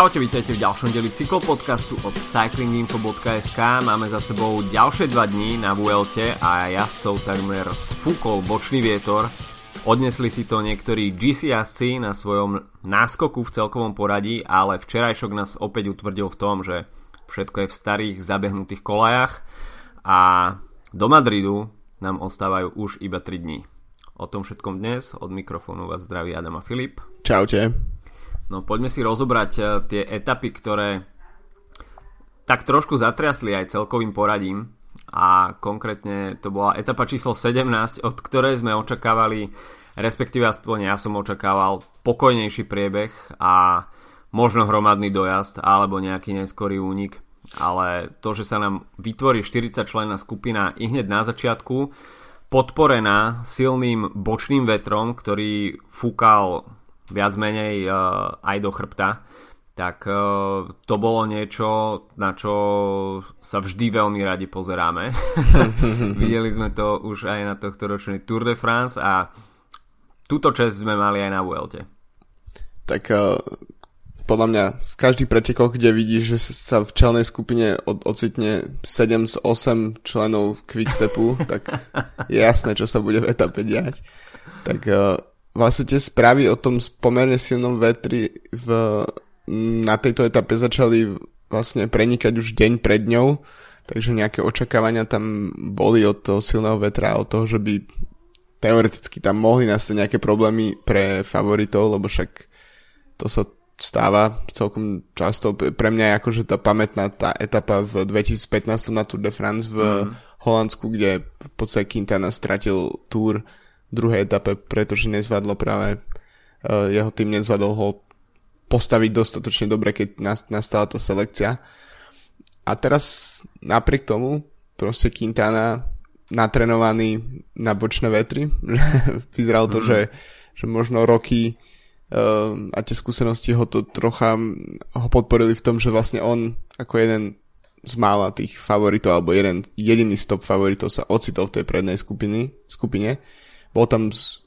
Čaute, vítajte v ďalšom deli cyklopodcastu od cyclinginfo.sk. Máme za sebou ďalšie dva dní na VLT a jazdcov takmer sfúkol bočný vietor. Odnesli si to niektorí GC jazdci na svojom náskoku v celkovom poradí, ale včerajšok nás opäť utvrdil v tom, že všetko je v starých zabehnutých kolajach a do Madridu nám ostávajú už iba 3 dní. O tom všetkom dnes od mikrofónu vás zdraví Adam a Filip. Čaute. No poďme si rozobrať eh, tie etapy, ktoré tak trošku zatriasli aj celkovým poradím. A konkrétne to bola etapa číslo 17, od ktorej sme očakávali, respektíve aspoň ja som očakával pokojnejší priebeh a možno hromadný dojazd alebo nejaký neskorý únik, ale to, že sa nám vytvorí 40 členná skupina i hneď na začiatku, podporená silným bočným vetrom, ktorý fúkal viac menej uh, aj do chrbta, tak uh, to bolo niečo, na čo sa vždy veľmi radi pozeráme. Videli sme to už aj na tohto ročnej Tour de France a túto čest sme mali aj na Vuelte. Tak uh, podľa mňa v každých pretekoch, kde vidíš, že sa v čelnej skupine od, ocitne 7 z 8 členov Quickstepu, tak je jasné, čo sa bude v etape diať. Tak uh, vlastne tie správy o tom pomerne silnom vetri v, na tejto etape začali vlastne prenikať už deň pred ňou, takže nejaké očakávania tam boli od toho silného vetra, od toho, že by teoreticky tam mohli nastať nejaké problémy pre favoritov, lebo však to sa stáva celkom často. Pre mňa je akože tá pamätná tá etapa v 2015 na Tour de France v mm. Holandsku, kde v podstate Quintana stratil Tour druhej etape, pretože nezvadlo práve uh, jeho tým nezvadol ho postaviť dostatočne dobre, keď nastala tá selekcia. A teraz napriek tomu proste Quintana natrenovaný na bočné vetry. Vyzeralo to, mm. že, že možno roky uh, a tie skúsenosti ho to trocha ho podporili v tom, že vlastne on ako jeden z mála tých favoritov, alebo jeden jediný stop favoritov sa ocitol v tej prednej skupiny, skupine bol tam s,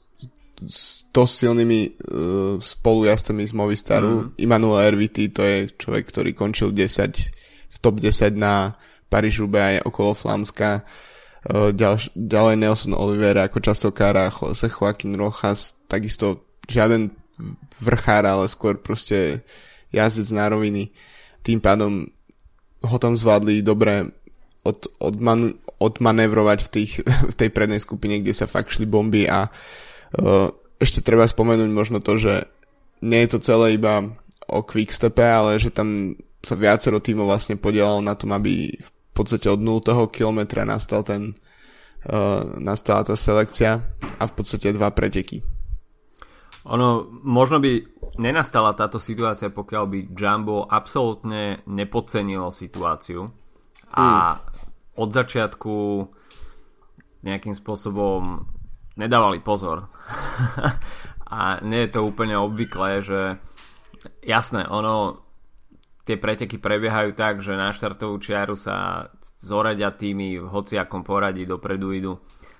s to silnými uh, spolujazdcami z Movistaru. Mm. Immanuel Erviti, to je človek, ktorý končil 10 v top 10 na Parížube aj okolo Flámska. Uh, ďal, ďalej Nelson Oliveira ako časokára, Jose Joaquin Rojas, takisto žiaden vrchár, ale skôr proste jazdec na roviny. Tým pádom ho tam zvládli dobre od, odman, odmanevrovať v, tých, v tej prednej skupine, kde sa fakt šli bomby a uh, ešte treba spomenúť možno to, že nie je to celé iba o quickstepe, ale že tam sa viacero tímov vlastne podielalo na tom, aby v podstate od 0. kilometra nastal ten uh, nastala tá selekcia a v podstate dva preteky. Ono, možno by nenastala táto situácia, pokiaľ by Jumbo absolútne nepodcenilo situáciu a mm od začiatku nejakým spôsobom nedávali pozor. a nie je to úplne obvyklé, že jasné, ono tie preteky prebiehajú tak, že na štartovú čiaru sa zoradia tými v hociakom poradí dopredu idú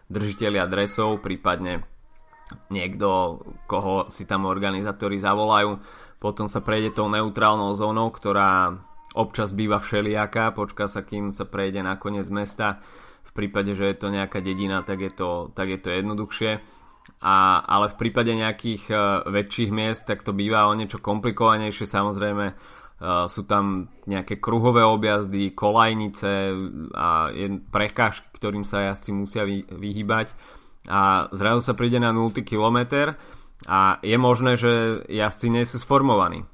držiteľi adresov, prípadne niekto, koho si tam organizátori zavolajú. Potom sa prejde tou neutrálnou zónou, ktorá občas býva všelijaká, počká sa kým sa prejde na koniec mesta. V prípade, že je to nejaká dedina, tak je to, tak je to jednoduchšie. A, ale v prípade nejakých uh, väčších miest, tak to býva o niečo komplikovanejšie. Samozrejme, uh, sú tam nejaké kruhové objazdy, kolajnice a prekážky, ktorým sa jazdci musia vy, vyhybať. A zrazu sa príde na 0 km a je možné, že jazdci nie sú sformovaní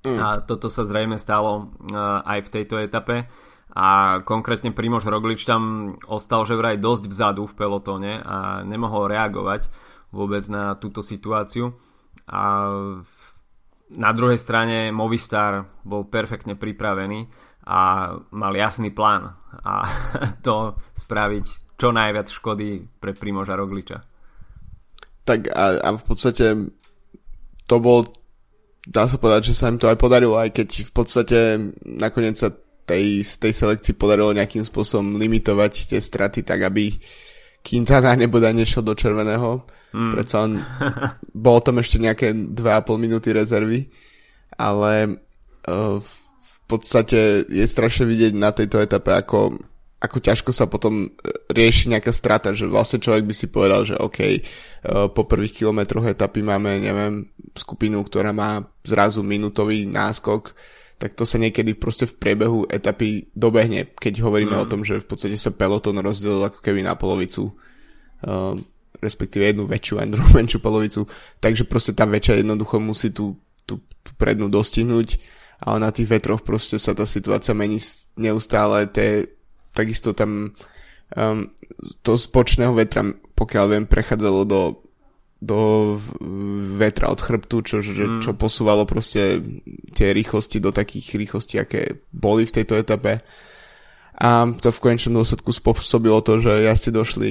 Mm. A toto sa zrejme stalo uh, aj v tejto etape. A konkrétne Primož Roglič tam ostal že vraj dosť vzadu v pelotóne a nemohol reagovať vôbec na túto situáciu. A na druhej strane Movistar bol perfektne pripravený a mal jasný plán a to spraviť čo najviac škody pre Primoža Rogliča. Tak a, a v podstate to bol dá sa povedať, že sa im to aj podarilo, aj keď v podstate nakoniec sa tej, z tej selekcii podarilo nejakým spôsobom limitovať tie straty tak, aby Quintana nebude nešiel do červeného. Mm. Preto on, bolo tam ešte nejaké 2,5 minúty rezervy, ale uh, v podstate je strašne vidieť na tejto etape, ako, ako ťažko sa potom rieši nejaká strata, že vlastne človek by si povedal, že OK, uh, po prvých kilometroch etapy máme, neviem, skupinu, ktorá má zrazu minútový náskok, tak to sa niekedy proste v priebehu etapy dobehne, keď hovoríme mm. o tom, že v podstate sa peloton rozdelil ako keby na polovicu, uh, respektíve jednu väčšiu a druhú menšiu polovicu, takže proste tá väčšia jednoducho musí tú, tú, tú prednú dostihnúť, ale na tých vetroch proste sa tá situácia mení neustále, te, takisto tam um, to z bočného vetra, pokiaľ viem, prechádzalo do do vetra od chrbtu, čo, mm. čo posúvalo proste tie rýchlosti do takých rýchlostí, aké boli v tejto etape. A to v konečnom dôsledku spôsobilo to, že jazdci došli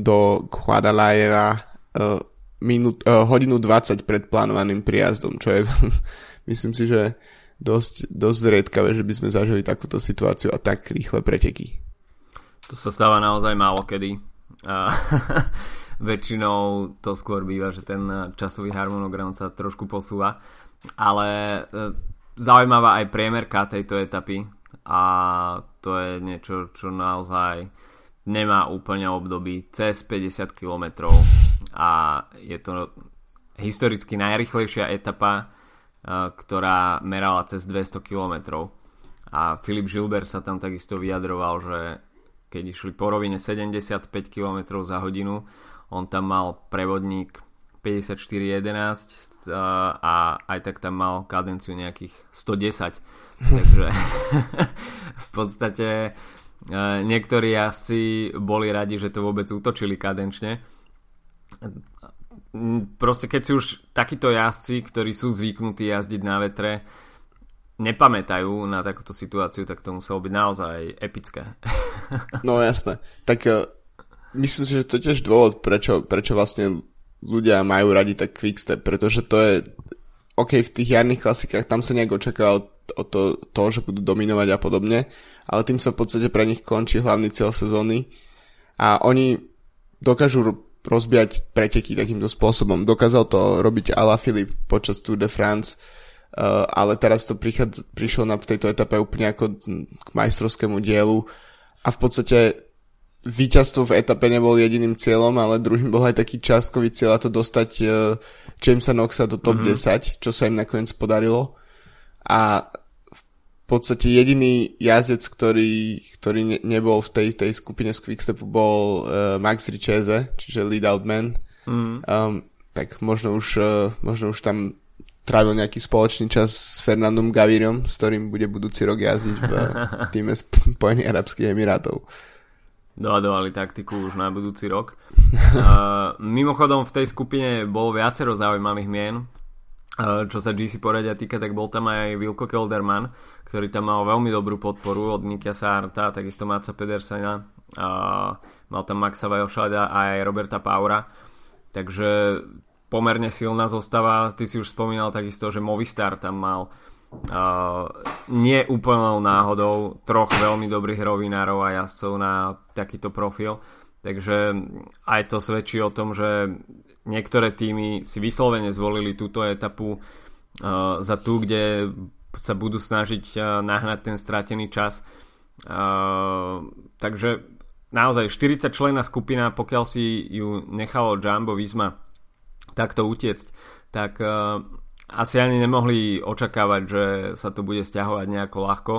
do Guadalajara uh, minút, uh, hodinu 20 pred plánovaným prijazdom, čo je myslím si, že dosť, dosť zriedkavé, že by sme zažili takúto situáciu a tak rýchle preteky. To sa stáva naozaj málo kedy. Uh, väčšinou to skôr býva, že ten časový harmonogram sa trošku posúva. Ale e, zaujímavá aj priemerka tejto etapy a to je niečo, čo naozaj nemá úplne období cez 50 km a je to historicky najrychlejšia etapa, ktorá merala cez 200 km. A Filip Žilber sa tam takisto vyjadroval, že keď išli po rovine 75 km za hodinu, on tam mal prevodník 54.11 a aj tak tam mal kadenciu nejakých 110. Takže v podstate niektorí jazdci boli radi, že to vôbec útočili kadenčne. Proste keď si už takíto jazdci, ktorí sú zvyknutí jazdiť na vetre, nepamätajú na takúto situáciu, tak to muselo byť naozaj epické. No jasné. Tak myslím si, že to tiež dôvod, prečo, prečo vlastne ľudia majú radi tak quickstep, pretože to je OK, v tých jarných klasikách tam sa nejak očakáva o to, to, že budú dominovať a podobne, ale tým sa v podstate pre nich končí hlavný cieľ sezóny a oni dokážu rozbiať preteky takýmto spôsobom. Dokázal to robiť Ala Filip počas Tour de France, uh, ale teraz to prichádza, prišlo na tejto etape úplne ako k majstrovskému dielu a v podstate víťazstvo v etape nebol jediným cieľom, ale druhým bol aj taký částkový cieľ a to dostať uh, Jamesa Knoxa do top mm-hmm. 10, čo sa im nakoniec podarilo. A podstate jediný jazdec, ktorý, ktorý ne, nebol v tej, tej skupine z Quickstepu bol uh, Max Richeze, čiže lead out man. Mm-hmm. Um, tak možno už, uh, možno už tam trávil nejaký spoločný čas s Fernandom Gavirom, s ktorým bude budúci rok jazdiť v, v týme Spojených Arabských Emirátov dohadovali taktiku už na budúci rok. Uh, mimochodom v tej skupine bolo viacero zaujímavých mien, uh, čo sa GC poradia týka, tak bol tam aj Wilko Kelderman, ktorý tam mal veľmi dobrú podporu od Nikia Sarta, takisto Maca Pedersena, uh, mal tam Maxa Vajošada a aj Roberta Paura, takže pomerne silná zostava, ty si už spomínal takisto, že Movistar tam mal Uh, nie úplnou náhodou troch veľmi dobrých rovinárov a jazdcov na takýto profil. Takže aj to svedčí o tom, že niektoré týmy si vyslovene zvolili túto etapu uh, za tú, kde sa budú snažiť uh, nahnať ten stratený čas. Uh, takže naozaj 40 člená skupina, pokiaľ si ju nechalo Jumbo Visma takto utiecť, tak uh, asi ani nemohli očakávať, že sa to bude stiahovať nejako ľahko.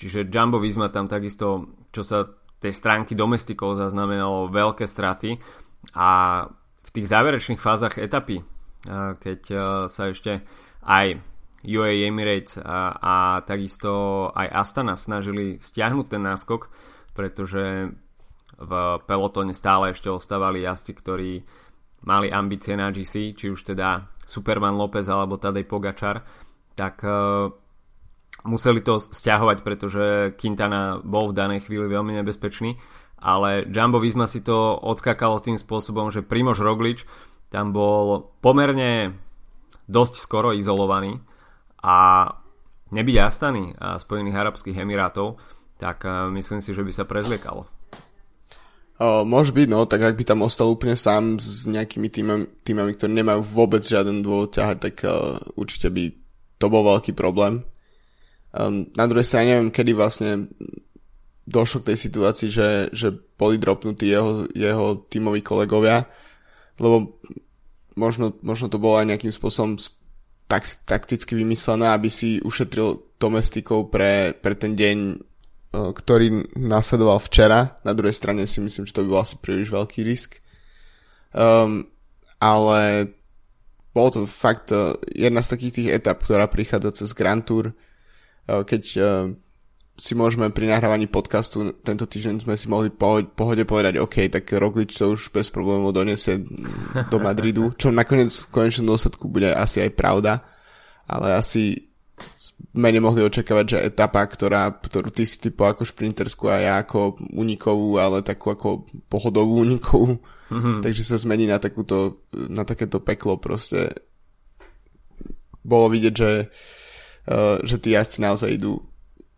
Čiže Jumbo Visma tam takisto, čo sa tej stránky domestikov zaznamenalo veľké straty a v tých záverečných fázach etapy, keď sa ešte aj UAE Emirates a, a takisto aj Astana snažili stiahnuť ten náskok, pretože v pelotone stále ešte ostávali jazdci, ktorí mali ambície na GC, či už teda Superman López alebo Tadej Pogačar, tak uh, museli to stiahovať, pretože Quintana bol v danej chvíli veľmi nebezpečný, ale Jumbo Visma si to odskakalo tým spôsobom, že Primož Roglič tam bol pomerne dosť skoro izolovaný a nebyť Astany a Spojených Arabských Emirátov, tak uh, myslím si, že by sa prezliekalo. Uh, môže byť, no, tak ak by tam ostal úplne sám s nejakými týmami, týmami ktorí nemajú vôbec žiaden dôvod ťahať, tak uh, určite by to bol veľký problém. Um, na druhej strane neviem, kedy vlastne došlo k tej situácii, že, že boli dropnutí jeho, jeho tímoví kolegovia, lebo možno, možno to bolo aj nejakým spôsobom tak, takticky vymyslené, aby si ušetril domestikov pre, pre ten deň, e, ktorý následoval včera. Na druhej strane si myslím, že to by bol asi príliš veľký risk. Um, ale bolo to fakt uh, jedna z takých tých etap, ktorá prichádza cez Grand Tour, uh, keď si môžeme pri nahrávaní podcastu tento týždeň sme si mohli po, pohode povedať, OK, tak Roglič to už bez problémov donesie do Madridu, čo nakoniec v konečnom dôsledku bude asi aj pravda, ale asi sme nemohli očakávať, že etapa, ktorá, ktorú ty si typoval ako šprinterskú a ja ako unikovú, ale takú ako pohodovú unikovú, mm-hmm. takže sa zmení na, takúto, na takéto peklo proste. Bolo vidieť, že, uh, že tí jazdci naozaj idú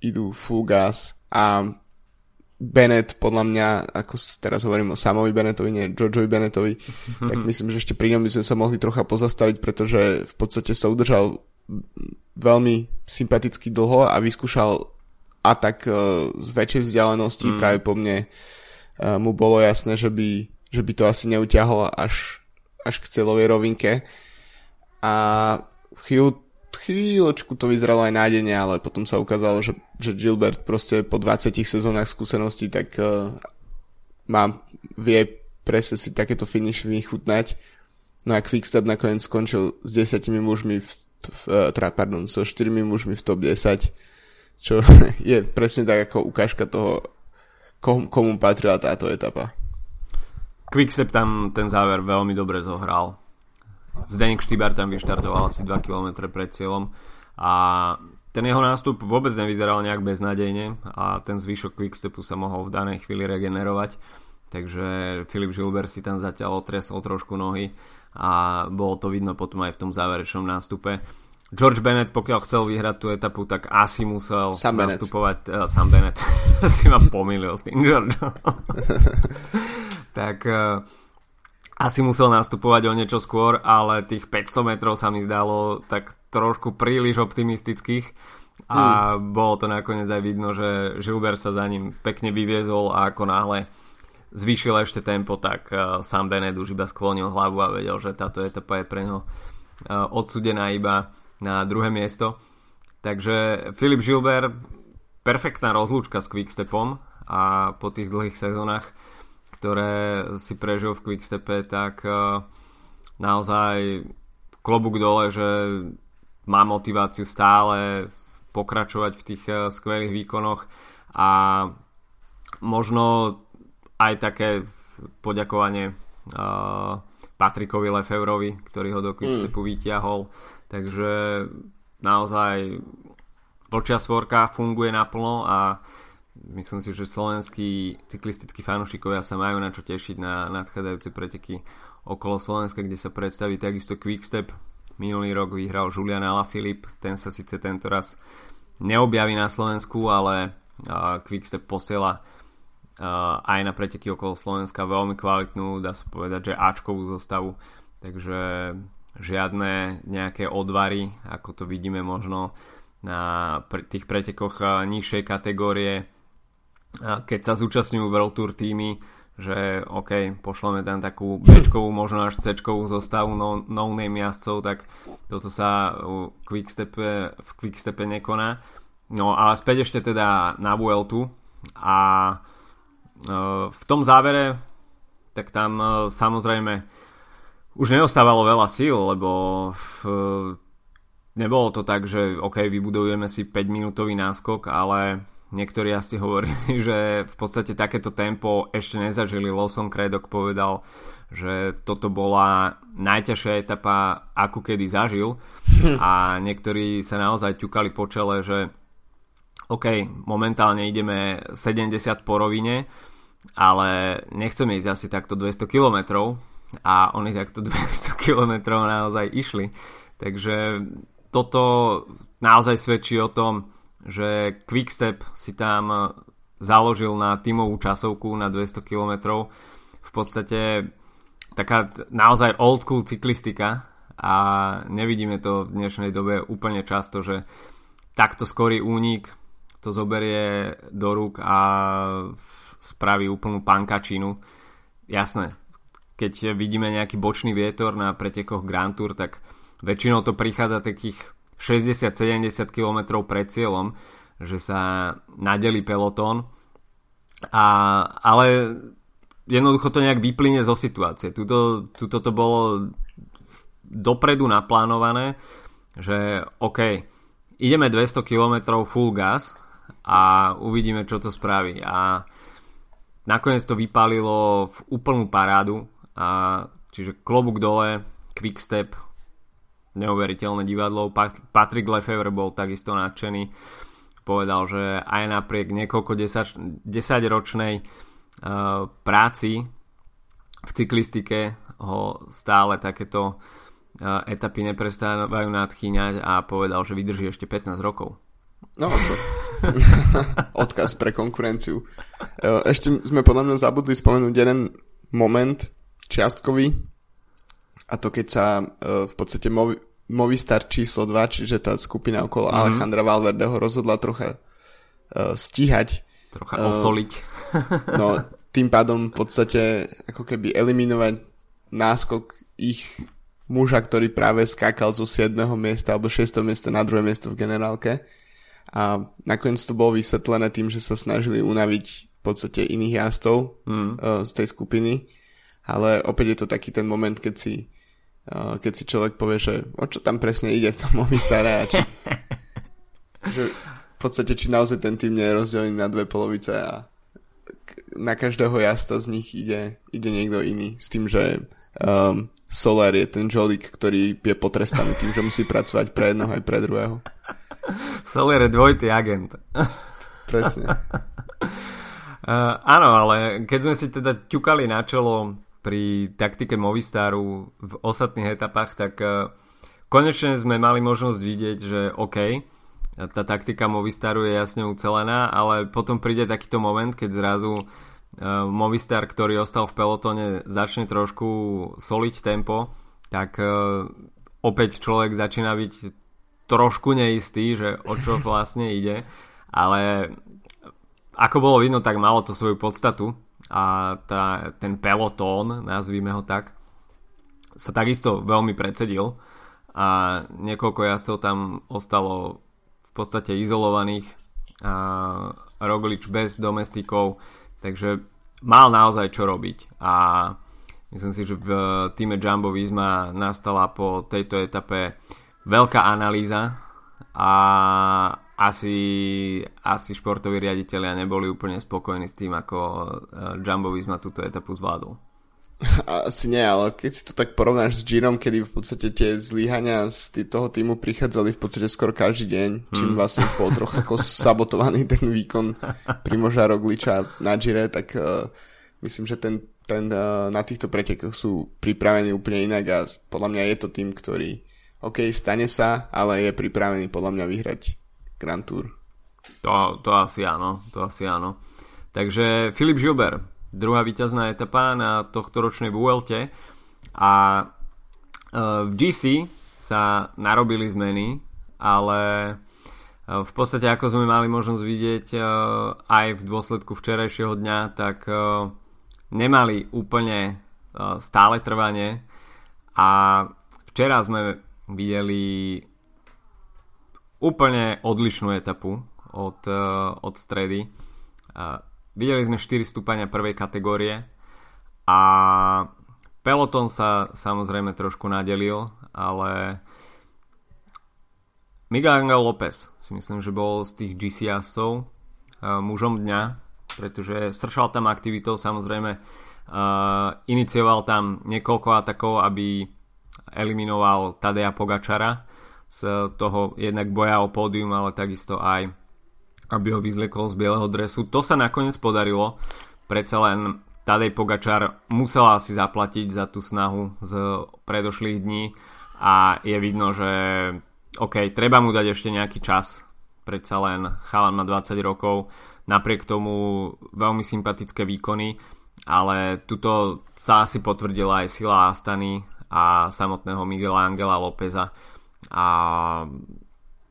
idú full gas a Bennett podľa mňa, ako teraz hovorím o Samovi Bennettovi, nie Georgeovi Bennettovi, tak myslím, že ešte pri ňom by sme sa mohli trocha pozastaviť, pretože v podstate sa udržal veľmi sympaticky dlho a vyskúšal atak uh, z väčšej vzdialenosti mm. práve po mne uh, mu bolo jasné, že by, že by to asi neutiahlo až, až k celovej rovinke a chvíľu chvíľočku to vyzeralo aj nádejne, ale potom sa ukázalo, že, že Gilbert proste po 20 sezónach skúseností tak uh, má, vie presne si takéto finish vychutnať. No a Quickstep nakoniec skončil s 10 mužmi v, v, uh, teda, pardon, so 4 mužmi v top 10, čo je presne tak ako ukážka toho, komu, komu patrila táto etapa. Quickstep tam ten záver veľmi dobre zohral Zdenek Štýbar tam vyštartoval asi 2 km pred cieľom a ten jeho nástup vôbec nevyzeral nejak beznádejne a ten zvyšok Quickstepu sa mohol v danej chvíli regenerovať takže Filip Žilber si tam zatiaľ otresol trošku nohy a bolo to vidno potom aj v tom záverečnom nástupe George Bennett, pokiaľ chcel vyhrať tú etapu, tak asi musel Sam nastupovať uh, Sam Bennett. si ma pomýlil s tým George. tak uh, asi musel nastupovať o niečo skôr, ale tých 500 metrov sa mi zdalo tak trošku príliš optimistických a hmm. bolo to nakoniec aj vidno, že Žilber sa za ním pekne vyviezol a ako náhle zvýšil ešte tempo, tak uh, sám Bennett už iba sklonil hlavu a vedel, že táto etapa je pre ňo uh, odsudená iba na druhé miesto. Takže Filip Žilber, perfektná rozlúčka s Quickstepom a po tých dlhých sezónach ktoré si prežil v Quickstepe, tak uh, naozaj klobúk dole, že má motiváciu stále pokračovať v tých uh, skvelých výkonoch a možno aj také poďakovanie uh, Patrikovi Lefevrovi, ktorý ho do Quickstepu mm. vyťahol. Takže naozaj vlčia svorka funguje naplno a myslím si, že slovenskí cyklistickí fanúšikovia sa majú na čo tešiť na nadchádzajúce preteky okolo Slovenska, kde sa predstaví takisto Quickstep. Minulý rok vyhral Julian Alaphilippe, ten sa síce tento raz neobjaví na Slovensku, ale Quickstep posiela aj na preteky okolo Slovenska veľmi kvalitnú, dá sa povedať, že Ačkovú zostavu, takže žiadne nejaké odvary, ako to vidíme možno na tých pretekoch nižšej kategórie keď sa zúčastňujú World Tour týmy, že OK, pošleme tam takú b možno až c zostavu no, no name jazdcov, tak toto sa v Quickstepe, v Quickstepe nekoná. No ale späť ešte teda na Vueltu a e, v tom závere tak tam e, samozrejme už neostávalo veľa síl, lebo v, nebolo to tak, že OK, vybudujeme si 5 minútový náskok, ale Niektorí asi hovorili, že v podstate takéto tempo ešte nezažili. Lawson Craddock povedal, že toto bola najťažšia etapa, akú kedy zažil. A niektorí sa naozaj ťukali po čele, že OK, momentálne ideme 70 po rovine, ale nechceme ísť asi takto 200 km a oni takto 200 km naozaj išli. Takže toto naozaj svedčí o tom, že Quickstep si tam založil na tímovú časovku na 200 km. V podstate taká naozaj old school cyklistika a nevidíme to v dnešnej dobe úplne často, že takto skorý únik to zoberie do rúk a spraví úplnú pankačinu. Jasné, keď vidíme nejaký bočný vietor na pretekoch Grand Tour, tak väčšinou to prichádza takých 60-70 km pred cieľom, že sa nadelí pelotón. A, ale jednoducho to nejak vyplyne zo situácie. Tuto, tuto to bolo dopredu naplánované, že OK, ideme 200 km full gas a uvidíme, čo to spraví. A nakoniec to vypálilo v úplnú parádu. A čiže klobúk dole, quickstep, neuveriteľné divadlo. Patrick Lefevre bol takisto nadšený. Povedal, že aj napriek niekoľko 10, 10 ročnej uh, práci v cyklistike ho stále takéto uh, etapy neprestávajú nadchýňať a povedal, že vydrží ešte 15 rokov. No, to... odkaz pre konkurenciu. E, ešte sme podľa mňa zabudli spomenúť jeden moment čiastkový a to keď sa uh, v podstate Movi- Movistar číslo 2, čiže tá skupina okolo mm-hmm. Alejandra Valverdeho rozhodla trocha uh, stíhať. Trocha uh, osoliť. no, tým pádom v podstate ako keby eliminovať náskok ich muža, ktorý práve skákal zo 7. miesta alebo 6. miesta na druhé miesto v generálke a nakoniec to bolo vysvetlené tým, že sa snažili unaviť v podstate iných jazdov mm. uh, z tej skupiny, ale opäť je to taký ten moment, keď si, keď si človek povie, že o čo tam presne ide v tom Movistare a či, že v podstate či naozaj ten tým nie je rozdelený na dve polovice a na každého jazda z nich ide, ide niekto iný s tým, že um, Solar je ten žolík, ktorý je potrestaný tým, že musí pracovať pre jedného aj pre druhého. Soler je dvojitý agent. Presne. Uh, áno, ale keď sme si teda ťukali na čelo pri taktike Movistaru v ostatných etapách, tak uh, konečne sme mali možnosť vidieť, že OK, tá taktika Movistaru je jasne ucelená, ale potom príde takýto moment, keď zrazu uh, Movistar, ktorý ostal v pelotone, začne trošku soliť tempo, tak uh, opäť človek začína byť trošku neistý, že o čo vlastne ide, ale ako bolo vidno, tak malo to svoju podstatu a tá, ten pelotón, nazvíme ho tak, sa takisto veľmi predsedil. A niekoľko jasov tam ostalo v podstate izolovaných a Roglič bez domestikov, takže mal naozaj čo robiť. A myslím si, že v týme Jumbo Visma nastala po tejto etape veľká analýza a asi, asi športoví riaditeľia neboli úplne spokojní s tým, ako e, Jumbo Visma túto etapu zvládol. Asi nie, ale keď si to tak porovnáš s Girom, kedy v podstate tie zlíhania z toho týmu prichádzali v podstate skoro každý deň, čím hmm. vlastne bol trochu ako sabotovaný ten výkon Primoža Rogliča na Gire, tak uh, myslím, že ten, ten uh, na týchto pretekoch sú pripravení úplne inak a podľa mňa je to tým, ktorý OK, stane sa, ale je pripravený podľa mňa vyhrať Grand Tour. To, to asi áno, to asi áno. Takže Filip Žilber, druhá víťazná etapa na tohto ročnej Vuelte a e, v GC sa narobili zmeny, ale e, v podstate ako sme mali možnosť vidieť e, aj v dôsledku včerajšieho dňa, tak nemali úplne stále trvanie a včera sme videli úplne odlišnú etapu od, uh, od stredy. Uh, videli sme 4 stúpania prvej kategórie a peloton sa samozrejme trošku nadelil, ale Miguel Angel López si myslím, že bol z tých GCS-ov uh, mužom dňa, pretože sršal tam aktivitou, samozrejme inicioval tam niekoľko atakov, aby eliminoval Tadeja Pogačara z toho jednak boja o pódium, ale takisto aj aby ho vyzliekol z bieleho dresu. To sa nakoniec podarilo, predsa len Tadej Pogačar musela asi zaplatiť za tú snahu z predošlých dní a je vidno, že OK, treba mu dať ešte nejaký čas, predsa len chalan má 20 rokov, napriek tomu veľmi sympatické výkony, ale tuto sa asi potvrdila aj sila Astany a samotného Miguela Angela Lópeza a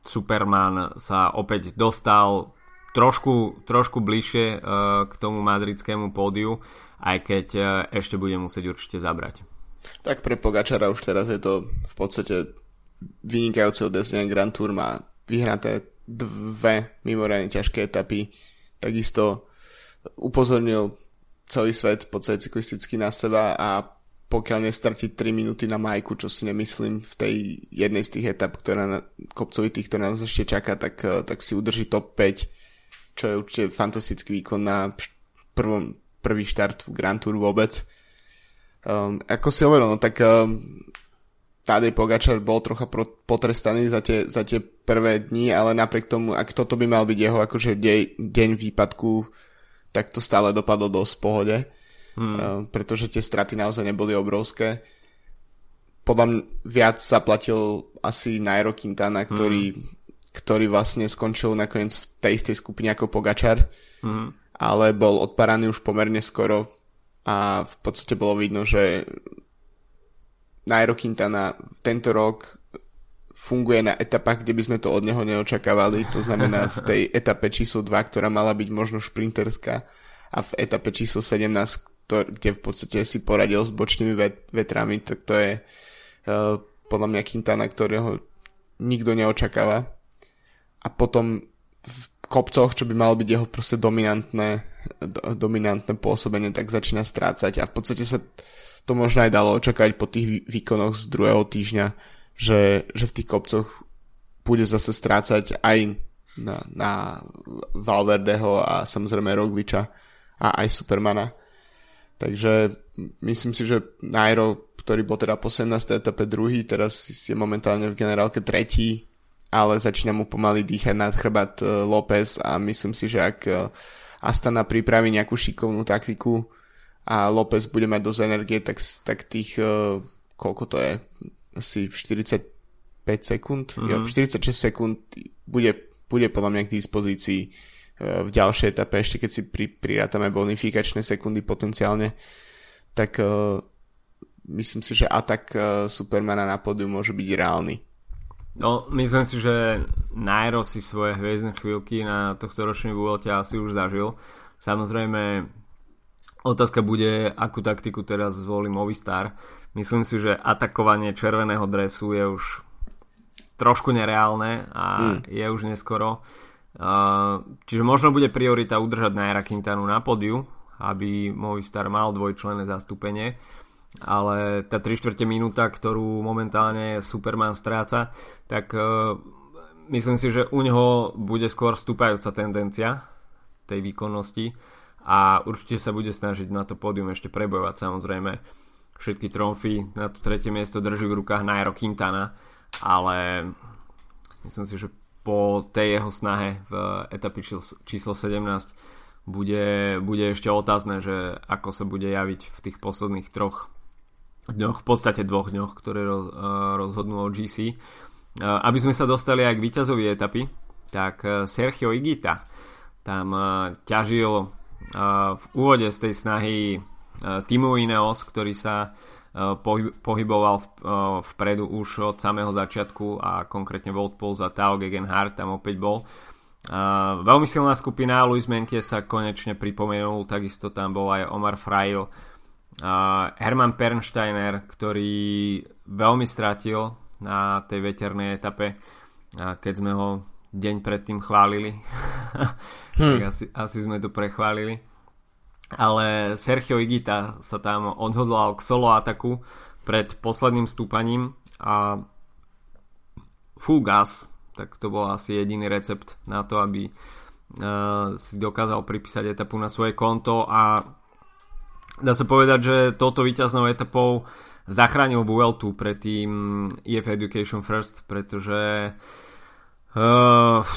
Superman sa opäť dostal trošku, trošku bližšie k tomu madridskému pódiu, aj keď ešte bude musieť určite zabrať. Tak pre Pogačara už teraz je to v podstate vynikajúceho desenia Grand Tour má vyhraté dve mimoriadne ťažké etapy. Takisto upozornil celý svet v podstate cyklisticky na seba a pokiaľ nestratí 3 minúty na majku, čo si nemyslím v tej jednej z tých etap, ktorá na, kopcovitých, ktorá nás ešte čaká, tak, tak si udrží top 5, čo je určite fantastický výkon na prvom, prvý štart v Grand Tour vôbec. Um, ako si hovoril, no tak um, Tadej Pogačar bol trocha potrestaný za tie, za tie prvé dni, ale napriek tomu, ak toto by mal byť jeho akože dej, deň výpadku, tak to stále dopadlo dosť v pohode, hmm. uh, pretože tie straty naozaj neboli obrovské. Podľa mňa viac zaplatil asi Nairo Quintana, ktorý, hmm. ktorý vlastne skončil nakoniec v tej istej skupine ako Pogačar, hmm. ale bol odparaný už pomerne skoro a v podstate bolo vidno, že Nairo Quintana tento rok funguje na etapách, kde by sme to od neho neočakávali, to znamená v tej etape číslo 2, ktorá mala byť možno šprinterská a v etape číslo 17, ktor- kde v podstate si poradil s bočnými vet- vetrami, tak to je uh, podľa mňa Quintana, ktorého nikto neočakáva. A potom v kopcoch, čo by malo byť jeho proste dominantné, do- dominantné pôsobenie, tak začína strácať a v podstate sa to možno aj dalo očakávať po tých výkonoch z druhého týždňa, že, že v tých kopcoch bude zase strácať aj na, na Valverdeho a samozrejme Rogliča a aj Supermana. Takže myslím si, že Nairo, ktorý bol teda po 17. etape druhý, teraz je momentálne v generálke tretí, ale začína mu pomaly dýchať nad chrbát e, López a myslím si, že ak e, Astana pripraví nejakú šikovnú taktiku, a López bude mať dosť energie, tak, tak tých, uh, koľko to je, asi 45 sekúnd, mm-hmm. jo, 46 sekúnd bude, bude podľa mňa k dispozícii v ďalšej etape, ešte keď si pri, prirátame bonifikačné sekundy potenciálne, tak uh, myslím si, že atak uh, Supermana na pódium môže byť reálny. No, myslím si, že Nairo si svoje hviezdne chvíľky na tohto ročnej Vuelte asi už zažil. Samozrejme, Otázka bude, akú taktiku teraz zvolí Movistar. Myslím si, že atakovanie červeného dresu je už trošku nereálne a mm. je už neskoro. Čiže možno bude priorita udržať Naira Quintanu na podiu, aby Movistar mal dvojčlenné zastúpenie, ale tá 3 čtvrte minúta, ktorú momentálne Superman stráca, tak uh, myslím si, že u neho bude skôr stúpajúca tendencia tej výkonnosti a určite sa bude snažiť na to pódium ešte prebojovať samozrejme. Všetky tromfy na to tretie miesto drží v rukách Nairo Quintana ale myslím si, že po tej jeho snahe v etapi číslo 17 bude, bude ešte otázne, že ako sa bude javiť v tých posledných troch dňoch, v podstate dvoch dňoch, ktoré roz, uh, rozhodnú o GC. Uh, aby sme sa dostali aj k víťazovi etapy, tak uh, Sergio Igita tam ťažil v úvode z tej snahy Timu Ineos, ktorý sa pohyboval vpredu už od samého začiatku a konkrétne Volt Pulse a Tao Gegenhardt tam opäť bol. veľmi silná skupina, Luis Menke sa konečne pripomenul, takisto tam bol aj Omar Frail, Herman Pernsteiner, ktorý veľmi stratil na tej veternej etape, keď sme ho deň predtým chválili. hmm. tak asi, asi sme to prechválili. Ale Sergio Igita sa tam odhodlal k solo ataku pred posledným stúpaním a full gas, tak to bol asi jediný recept na to, aby uh, si dokázal pripísať etapu na svoje konto a dá sa povedať, že touto víťaznou etapou zachránil Vueltu pred tým EF Education First, pretože Uh,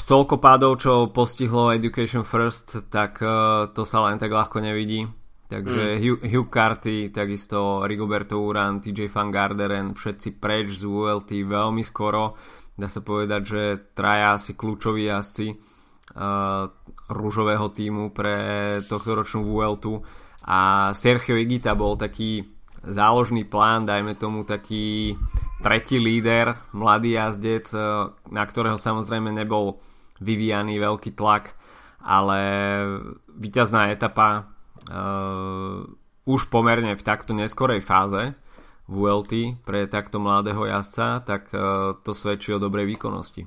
toľko pádov, čo postihlo Education First, tak uh, to sa len tak ľahko nevidí. Takže mm. Hugh, Hugh Carty, takisto Rigoberto Uran, TJ Van Garderen, všetci preč z ULT veľmi skoro. Dá sa povedať, že traja asi kľúčoví jazdci uh, rúžového týmu pre tohto ročnú Vueltu a Sergio Igita bol taký záložný plán, dajme tomu taký tretí líder, mladý jazdec, e, na ktorého samozrejme nebol vyvíjaný veľký tlak, ale víťazná etapa uh, už pomerne v takto neskorej fáze VLT pre takto mladého jazdca, tak uh, to svedčí o dobrej výkonnosti.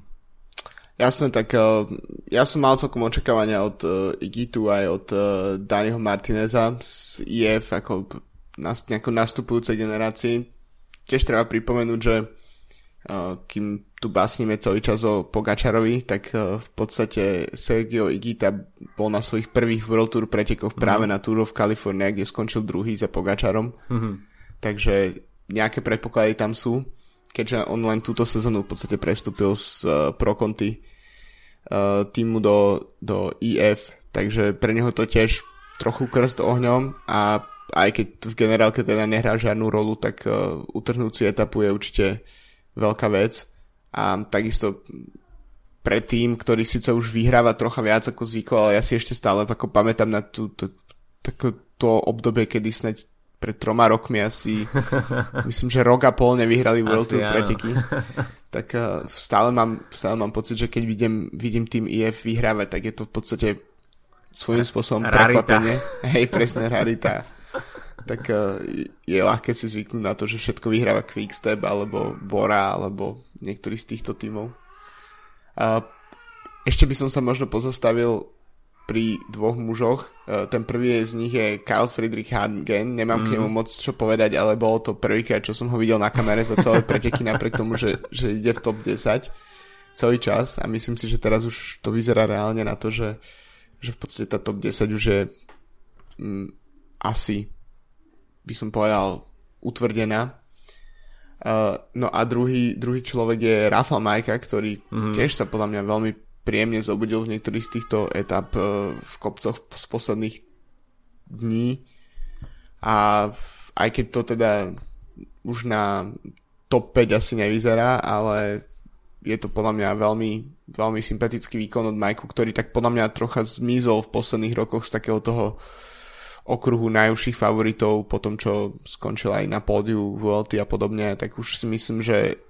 Jasné, tak uh, ja som mal celkom očakávania od uh, Igitu aj od uh, Daniho Martineza z IF ako nejako nastupujúcej generácii. Tiež treba pripomenúť, že uh, kým tu básnime celý čas o Pogačarovi, tak uh, v podstate Sergio Igita bol na svojich prvých World Tour pretekoch mm-hmm. práve na Tour of California, kde skončil druhý za Pogačarom. Mm-hmm. Takže nejaké predpoklady tam sú keďže on len túto sezónu v podstate prestúpil z uh, Pro Conti uh, týmu do, do EF, takže pre neho to tiež trochu krst ohňom a aj keď v generálke teda nehrá žiadnu rolu, tak uh, utrhnúť si etapu je určite veľká vec a takisto pre tým, ktorý síce už vyhráva trocha viac ako zvykol, ale ja si ešte stále ako pamätám na tú, tú, tú, to obdobie, kedy sneď pred troma rokmi asi, myslím, že rok a pol nevyhrali World Tour preteky, tak uh, stále, mám, stále mám pocit, že keď vidím, vidím tým IF vyhrávať, tak je to v podstate svojím spôsobom prekvapenie. Hej, presne, rarita. Tak uh, je ľahké si zvyknúť na to, že všetko vyhráva Quickstep, alebo Bora, alebo niektorý z týchto tímov. Ešte by som sa možno pozastavil pri dvoch mužoch. E, ten prvý z nich je Kyle Friedrich Hagen, nemám mm. k nemu mhm. moc čo povedať, ale bolo to prvýkrát, čo som ho videl na kamere za celé preteky, napriek tomu, že, že ide v top 10 celý čas a myslím si, že teraz už to vyzerá reálne na to, že, že v podstate tá top 10 už je mm, asi by som povedal utvrdená. Uh, no a druhý, druhý človek je Rafa Majka, ktorý mm. tiež sa podľa mňa veľmi príjemne zobudil v niektorých z týchto etap e, v kopcoch z posledných dní a aj keď to teda už na top 5 asi nevyzerá, ale je to podľa mňa veľmi, veľmi sympatický výkon od Majku, ktorý tak podľa mňa trocha zmizol v posledných rokoch z takého toho okruhu najúžších favoritov po tom, čo skončil aj na pódiu VLT a podobne, tak už si myslím, že,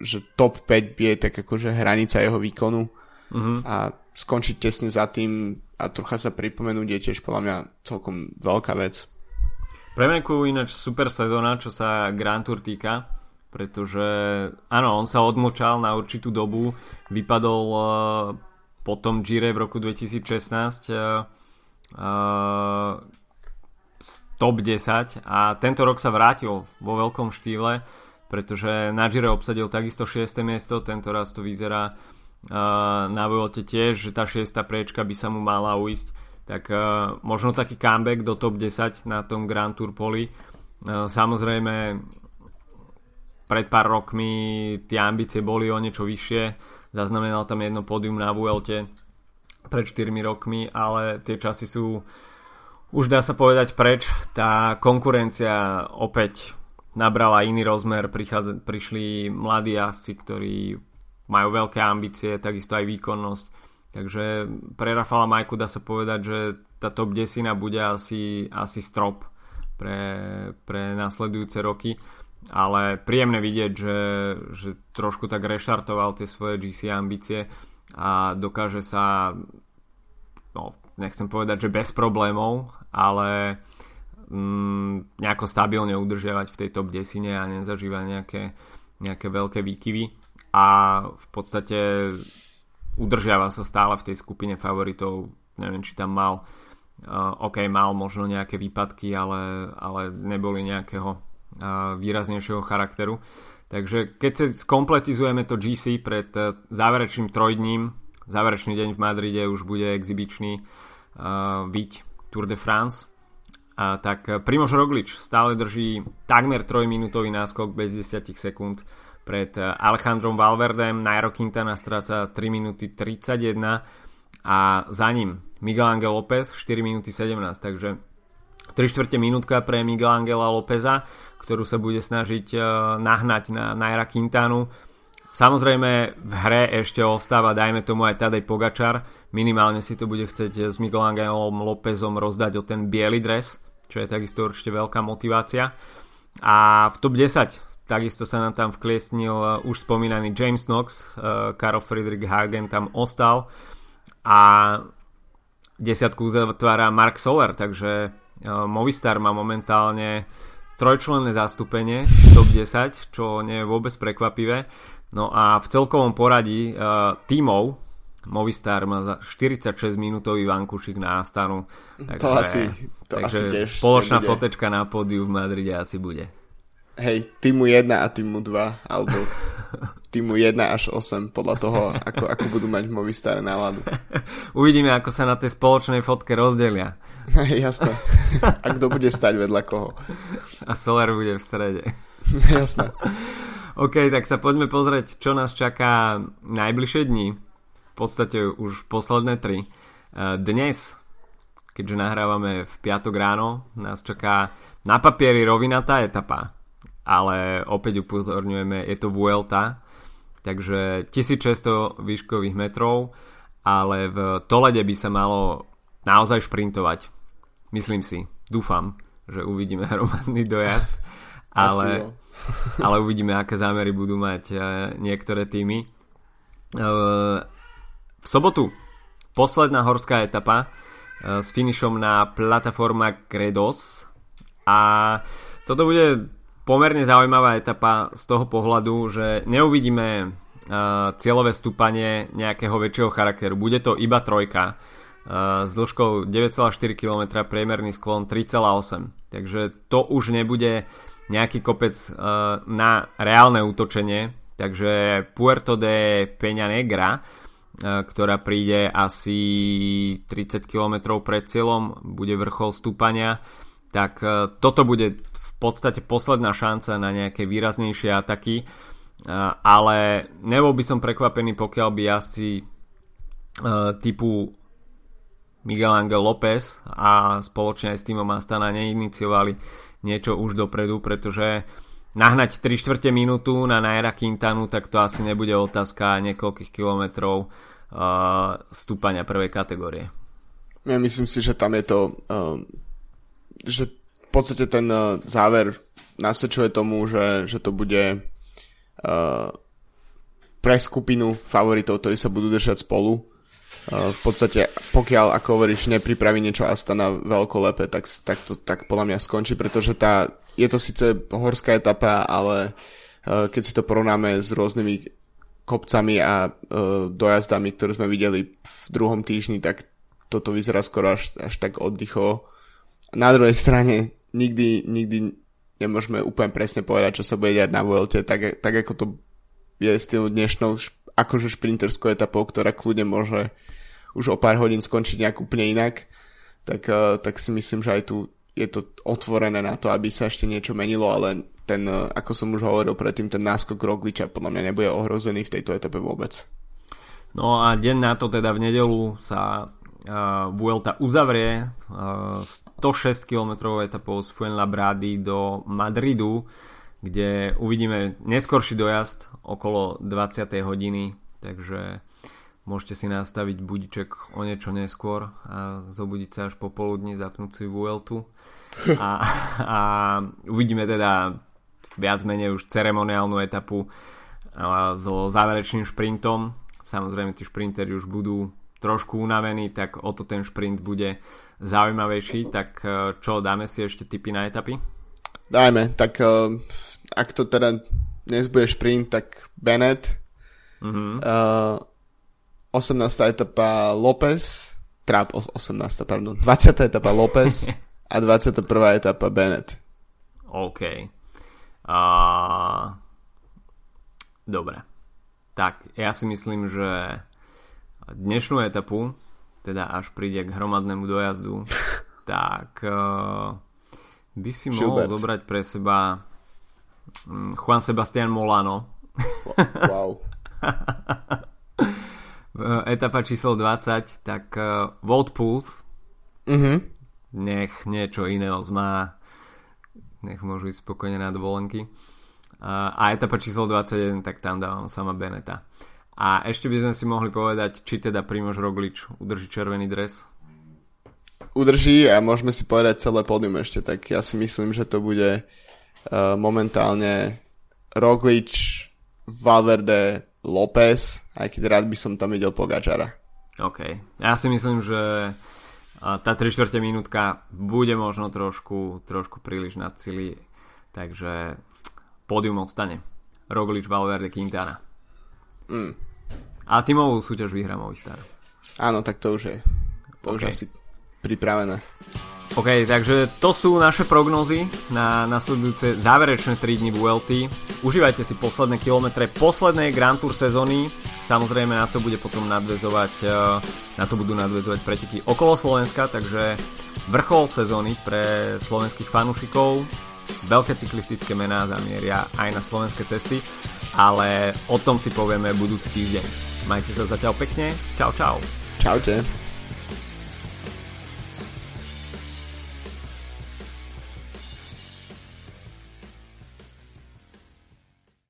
že top 5 je tak akože hranica jeho výkonu uh-huh. a skončiť tesne za tým a trocha sa pripomenúť je tiež podľa mňa celkom veľká vec. Pre Meku ináč super sezóna, čo sa Grand Tour týka, pretože áno, on sa odmočal na určitú dobu, vypadol uh, po tom Gire v roku 2016 uh, uh, top 10 a tento rok sa vrátil vo veľkom štýle, pretože na Gire obsadil takisto 6. miesto, tento raz to vyzerá na Vuelte tiež, že tá šiesta priečka by sa mu mala uísť, tak uh, možno taký comeback do top 10 na tom Grand Tour poli. Uh, samozrejme, pred pár rokmi tie ambície boli o niečo vyššie, zaznamenal tam jedno pódium na Vuelte pred 4 rokmi, ale tie časy sú už dá sa povedať preč. Tá konkurencia opäť nabrala iný rozmer, Prichádza, prišli mladí jazdci, ktorí majú veľké ambície, takisto aj výkonnosť. Takže pre Rafala Majku dá sa povedať, že tá top 10 bude asi, asi strop pre, pre následujúce roky. Ale príjemné vidieť, že, že trošku tak reštartoval tie svoje GC ambície a dokáže sa, no, nechcem povedať, že bez problémov, ale mm, nejako stabilne udržiavať v tej top 10 a nezažívať nejaké, nejaké veľké výkyvy a v podstate udržiava sa stále v tej skupine favoritov. Neviem, či tam mal uh, OK, mal možno nejaké výpadky, ale, ale neboli nejakého uh, výraznejšieho charakteru. Takže keď sa skompletizujeme to GC pred uh, záverečným trojdním, záverečný deň v Madride už bude exibičný uh, viť Tour de France, a tak Primož Roglič stále drží takmer 3 minútový náskok bez 10 sekúnd pred eh, Alejandrom Valverdem. Nairo Quintana stráca 3 minúty 31 a za ním Miguel Angel López 4 minúty 17, takže 3 čtvrte minútka pre Miguel Angela Lópeza, ktorú sa bude snažiť eh, nahnať na Naira Quintanu. Samozrejme v hre ešte ostáva, dajme tomu aj Tadej Pogačar, minimálne si to bude chcieť s Miguel Angelom Lópezom rozdať o ten biely dres čo je takisto určite veľká motivácia. A v top 10 takisto sa nám tam vkliesnil uh, už spomínaný James Knox, uh, Karl Friedrich Hagen tam ostal a desiatku uzatvára Mark Soler, takže uh, Movistar má momentálne trojčlenné zastúpenie top 10, čo nie je vôbec prekvapivé. No a v celkovom poradí uh, tímov Movistar má za 46 minútový vankušik na Astanu. Takže, to asi, to takže asi tiež spoločná nebude. fotečka na pódiu v Madride asi bude. Hej, týmu 1 a týmu 2, alebo týmu 1 až 8, podľa toho, ako, ako budú mať Movistar náladu. Uvidíme, ako sa na tej spoločnej fotke rozdelia. Jasné. A kto bude stať vedľa koho. A Solar bude v strede. Jasné. OK, tak sa poďme pozrieť, čo nás čaká najbližšie dni podstate už posledné tri. E, dnes, keďže nahrávame v piatok ráno, nás čaká na papieri rovinatá etapa, ale opäť upozorňujeme, je to Vuelta, takže 1600 výškových metrov, ale v Tolede by sa malo naozaj šprintovať. Myslím si, dúfam, že uvidíme hromadný dojazd, ale, ale uvidíme, aké zámery budú mať e, niektoré týmy. E, v sobotu posledná horská etapa e, s finišom na plataforma Credos a toto bude pomerne zaujímavá etapa z toho pohľadu, že neuvidíme cieľové stúpanie nejakého väčšieho charakteru. Bude to iba trojka s dĺžkou 9,4 km, priemerný sklon 3,8. Takže to už nebude nejaký kopec na reálne útočenie. Takže Puerto de Peña Negra E, ktorá príde asi 30 km pred cieľom, bude vrchol stúpania, tak e, toto bude v podstate posledná šanca na nejaké výraznejšie ataky, e, ale nebol by som prekvapený, pokiaľ by jazdci typu Miguel Angel López a spoločne aj s týmom Astana neiniciovali niečo už dopredu, pretože nahnať 3 čtvrte minútu na Naira Quintanu, tak to asi nebude otázka niekoľkých kilometrov uh, stúpania prvej kategórie. Ja myslím si, že tam je to, uh, že v podstate ten uh, záver nasvedčuje tomu, že, že to bude uh, pre skupinu favoritov, ktorí sa budú držať spolu. Uh, v podstate, pokiaľ, ako hovoríš, nepripraví niečo Astana veľkolepe, tak, tak to tak podľa mňa skončí, pretože tá, je to síce horská etapa, ale uh, keď si to porovnáme s rôznymi kopcami a uh, dojazdami, ktoré sme videli v druhom týždni, tak toto vyzerá skoro až, až tak oddychovo. Na druhej strane nikdy, nikdy nemôžeme úplne presne povedať, čo sa bude diať na Vuelte, tak, tak ako to je s tým dnešnou akože šprinterskou etapou, ktorá kľudne môže už o pár hodín skončiť nejak úplne inak, tak, uh, tak si myslím, že aj tu je to otvorené na to, aby sa ešte niečo menilo, ale ten, e, ako som už hovoril predtým, ten náskok Rogliča podľa mňa nebude ohrozený v tejto etape vôbec. No a deň na to teda v nedelu sa uh, Vuelta uzavrie uh, 106 km etapou z Fuenlabrady do Madridu, kde uvidíme neskorší dojazd okolo 20. hodiny, takže môžete si nastaviť budiček o niečo neskôr a zobudiť sa až popoludní, zapnúť si Vueltu a, a uvidíme teda viac menej už ceremoniálnu etapu so záverečným šprintom. Samozrejme tí šprinteri už budú trošku unavení, tak o to ten šprint bude zaujímavejší. Tak e, čo, dáme si ešte tipy na etapy? Dajme, tak uh, ak to teda dnes bude šprint, tak Bennett, mm-hmm. uh, 18. etapa López, teda 18. pardon, 20. etapa López a 21. etapa Bennett. OK. A... Dobre. Tak, ja si myslím, že dnešnú etapu, teda až príde k hromadnému dojazdu, tak uh, by si mohol zobrať pre seba um, Juan Sebastian Molano. Wow. Etapa číslo 20, tak uh, Volt Pulse. Mm-hmm. Nech niečo iného zmá nech môžu ísť spokojne na dovolenky. A etapa číslo 21, tak tam dávam sama Beneta. A ešte by sme si mohli povedať, či teda Primož Roglič udrží červený dres. udrží a môžeme si povedať celé pódium ešte, tak ja si myslím, že to bude uh, momentálne Roglič, Valverde, López, aj keď rád by som tam videl Pogačara. OK. Ja si myslím, že tá 3 čtvrte minútka bude možno trošku, trošku príliš nad cíli, takže pódium ostane. Roglič, Valverde, Quintana. Mm. A tímovú súťaž vyhrá Movistar. Áno, tak to už je. To okay. už asi pripravené. OK, takže to sú naše prognozy na nasledujúce záverečné 3 dní VLT. Užívajte si posledné kilometre poslednej Grand Tour sezóny. Samozrejme na to bude potom nadvezovať, e, na to budú nadvezovať preteky okolo Slovenska, takže vrchol sezóny pre slovenských fanúšikov. Veľké cyklistické mená zamieria aj na slovenské cesty, ale o tom si povieme budúci týždeň. Majte sa zatiaľ pekne. Čau, čau. Čaute.